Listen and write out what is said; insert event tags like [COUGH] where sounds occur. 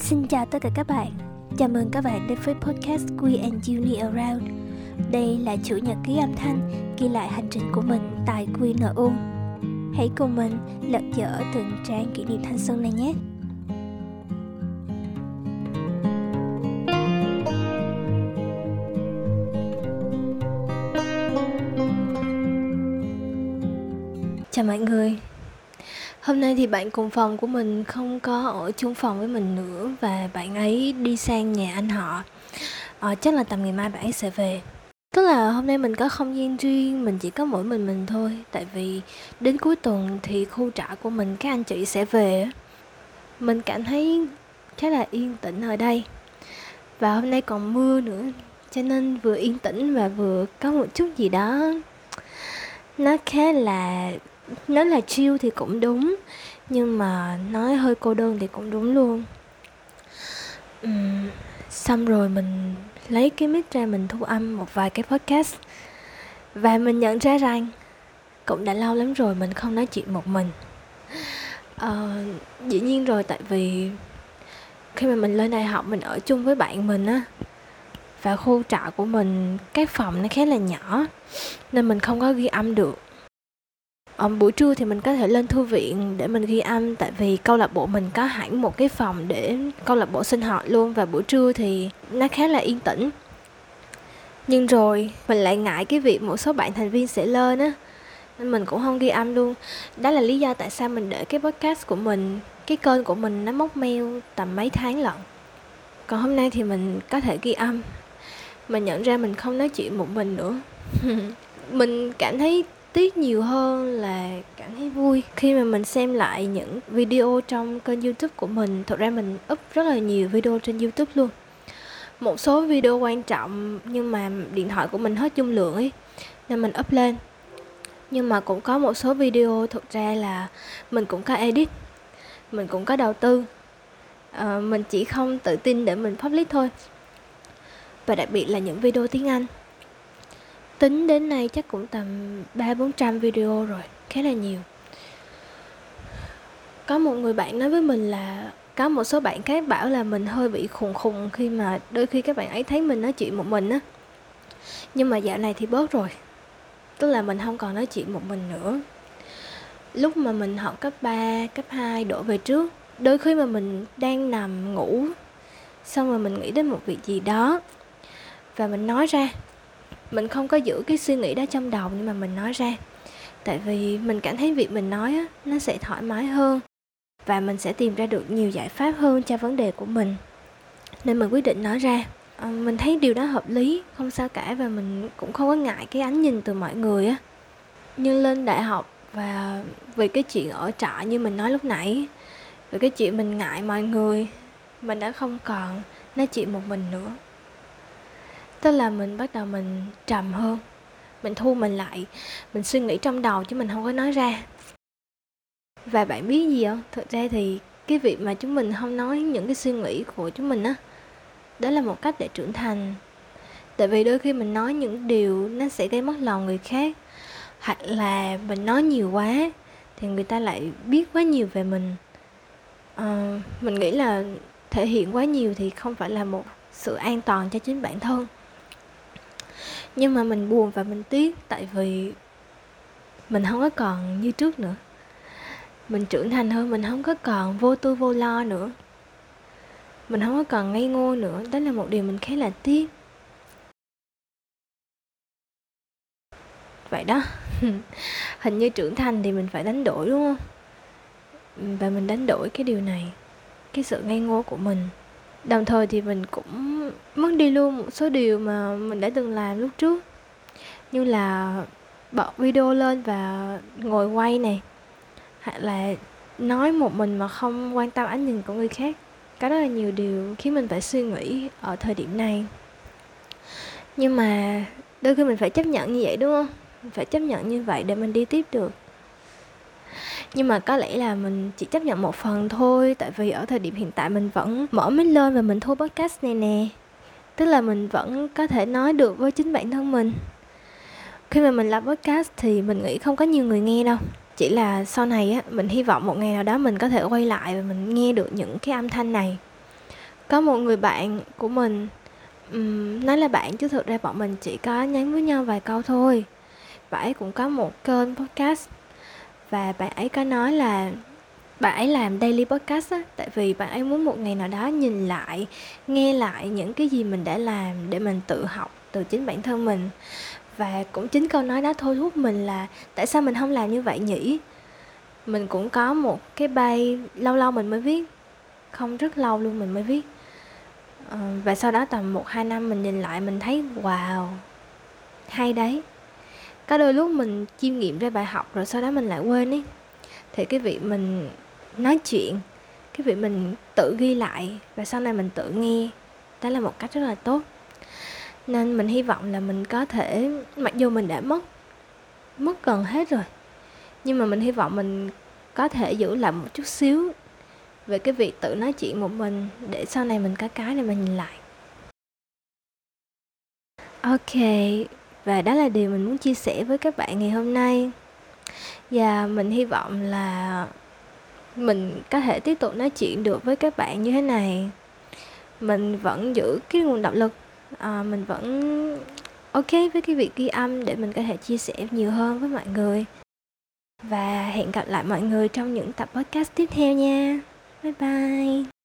Xin chào tất cả các bạn. Chào mừng các bạn đến với podcast We and Uni Around. Đây là chủ nhật ký âm thanh, ghi lại hành trình của mình tại QNU Hãy cùng mình lật dở từng trang kỷ niệm thanh xuân này nhé. Chào mọi người. Hôm nay thì bạn cùng phòng của mình không có ở chung phòng với mình nữa và bạn ấy đi sang nhà anh họ. Ờ, chắc là tầm ngày mai bạn ấy sẽ về. Tức là hôm nay mình có không gian riêng, mình chỉ có mỗi mình mình thôi. Tại vì đến cuối tuần thì khu trọ của mình các anh chị sẽ về. Mình cảm thấy khá là yên tĩnh ở đây. Và hôm nay còn mưa nữa, cho nên vừa yên tĩnh và vừa có một chút gì đó nó khá là nói là chill thì cũng đúng nhưng mà nói hơi cô đơn thì cũng đúng luôn. Uhm, xong rồi mình lấy cái mic ra mình thu âm một vài cái podcast. Và mình nhận ra rằng cũng đã lâu lắm rồi mình không nói chuyện một mình. Uh, dĩ nhiên rồi tại vì khi mà mình lên đại học mình ở chung với bạn mình á và khu trọ của mình cái phòng nó khá là nhỏ nên mình không có ghi âm được um, buổi trưa thì mình có thể lên thư viện để mình ghi âm tại vì câu lạc bộ mình có hẳn một cái phòng để câu lạc bộ sinh hoạt luôn và buổi trưa thì nó khá là yên tĩnh. Nhưng rồi mình lại ngại cái việc một số bạn thành viên sẽ lên á nên mình cũng không ghi âm luôn. Đó là lý do tại sao mình để cái podcast của mình cái kênh của mình nó móc mail tầm mấy tháng lận. Còn hôm nay thì mình có thể ghi âm. Mình nhận ra mình không nói chuyện một mình nữa. [LAUGHS] Mình cảm thấy tiếc nhiều hơn là cảm thấy vui khi mà mình xem lại những video trong kênh youtube của mình. Thật ra mình up rất là nhiều video trên youtube luôn. Một số video quan trọng nhưng mà điện thoại của mình hết dung lượng ấy nên mình up lên. Nhưng mà cũng có một số video thực ra là mình cũng có edit mình cũng có đầu tư. À, mình chỉ không tự tin để mình public thôi. Và đặc biệt là những video tiếng anh tính đến nay chắc cũng tầm ba bốn trăm video rồi khá là nhiều. Có một người bạn nói với mình là có một số bạn khác bảo là mình hơi bị khùng khùng khi mà đôi khi các bạn ấy thấy mình nói chuyện một mình á. Nhưng mà dạo này thì bớt rồi tức là mình không còn nói chuyện một mình nữa. Lúc mà mình học cấp 3, cấp 2 đổ về trước đôi khi mà mình đang nằm ngủ xong rồi mình nghĩ đến một việc gì đó và mình nói ra mình không có giữ cái suy nghĩ đó trong đầu nhưng mà mình nói ra. Tại vì mình cảm thấy việc mình nói á nó sẽ thoải mái hơn và mình sẽ tìm ra được nhiều giải pháp hơn cho vấn đề của mình. Nên mình quyết định nói ra. À, mình thấy điều đó hợp lý không sao cả và mình cũng không có ngại cái ánh nhìn từ mọi người á. Nhưng lên đại học và vì cái chuyện ở trọ như mình nói lúc nãy vì cái chuyện mình ngại mọi người mình đã không còn nói chuyện một mình nữa tức là mình bắt đầu mình trầm hơn mình thu mình lại mình suy nghĩ trong đầu chứ mình không có nói ra. Và bạn biết gì không? Thực ra thì cái việc mà chúng mình không nói những cái suy nghĩ của chúng mình á đó là một cách để trưởng thành. Tại vì đôi khi mình nói những điều nó sẽ gây mất lòng người khác hoặc là mình nói nhiều quá thì người ta lại biết quá nhiều về mình. À, mình nghĩ là thể hiện quá nhiều thì không phải là một sự an toàn cho chính bản thân nhưng mà mình buồn và mình tiếc, tại vì mình không có còn như trước nữa. Mình trưởng thành hơn, mình không có còn vô tư vô lo nữa. Mình không có còn ngây ngô nữa. Đó là một điều mình khá là tiếc. Vậy đó. [LAUGHS] Hình như trưởng thành thì mình phải đánh đổi, đúng không? Và mình đánh đổi cái điều này, cái sự ngây ngô của mình đồng thời thì mình cũng mất đi luôn một số điều mà mình đã từng làm lúc trước. Như là bật video lên và ngồi quay này hoặc là nói một mình mà không quan tâm ánh nhìn của người khác. Có rất là nhiều điều khiến mình phải suy nghĩ ở thời điểm này. Nhưng mà đôi khi mình phải chấp nhận như vậy, đúng không? Mình phải chấp nhận như vậy để mình đi tiếp được nhưng mà có lẽ là mình chỉ chấp nhận một phần thôi tại vì ở thời điểm hiện tại mình vẫn mở mic lên và mình thu podcast này nè. Tức là mình vẫn có thể nói được với chính bản thân mình. Khi mà mình làm podcast thì mình nghĩ không có nhiều người nghe đâu. Chỉ là sau này á mình hy vọng một ngày nào đó mình có thể quay lại và mình nghe được những cái âm thanh này. Có một người bạn của mình um, nói là bạn chứ thực ra bọn mình chỉ có nhắn với nhau vài câu thôi. Bà ấy cũng có một kênh podcast và bạn ấy có nói là bạn ấy làm daily podcast á, tại vì bạn ấy muốn một ngày nào đó nhìn lại, nghe lại những cái gì mình đã làm để mình tự học từ chính bản thân mình. Và cũng chính câu nói đó thôi thúc mình là tại sao mình không làm như vậy nhỉ? Mình cũng có một cái bay lâu lâu mình mới viết, không rất lâu luôn mình mới viết. Ờ, và sau đó tầm một hai năm mình nhìn lại mình thấy, wow, hay đấy có đôi lúc mình chiêm nghiệm ra bài học rồi sau đó mình lại quên ấy. Thì cái việc mình nói chuyện, cái việc mình tự ghi lại và sau này mình tự nghe, đó là một cách rất là tốt. Nên mình hy vọng là mình có thể, mặc dù mình đã mất mất gần hết rồi, nhưng mà mình hy vọng mình có thể giữ lại một chút xíu về cái việc tự nói chuyện một mình để sau này mình có cái để mình nhìn lại. Ok và đó là điều mình muốn chia sẻ với các bạn ngày hôm nay. Và mình hy vọng là mình có thể tiếp tục nói chuyện được với các bạn như thế này. Mình vẫn giữ cái nguồn động lực. À, mình vẫn ok với cái việc ghi âm để mình có thể chia sẻ nhiều hơn với mọi người. Và hẹn gặp lại mọi người trong những tập podcast tiếp theo nha. Bye bye.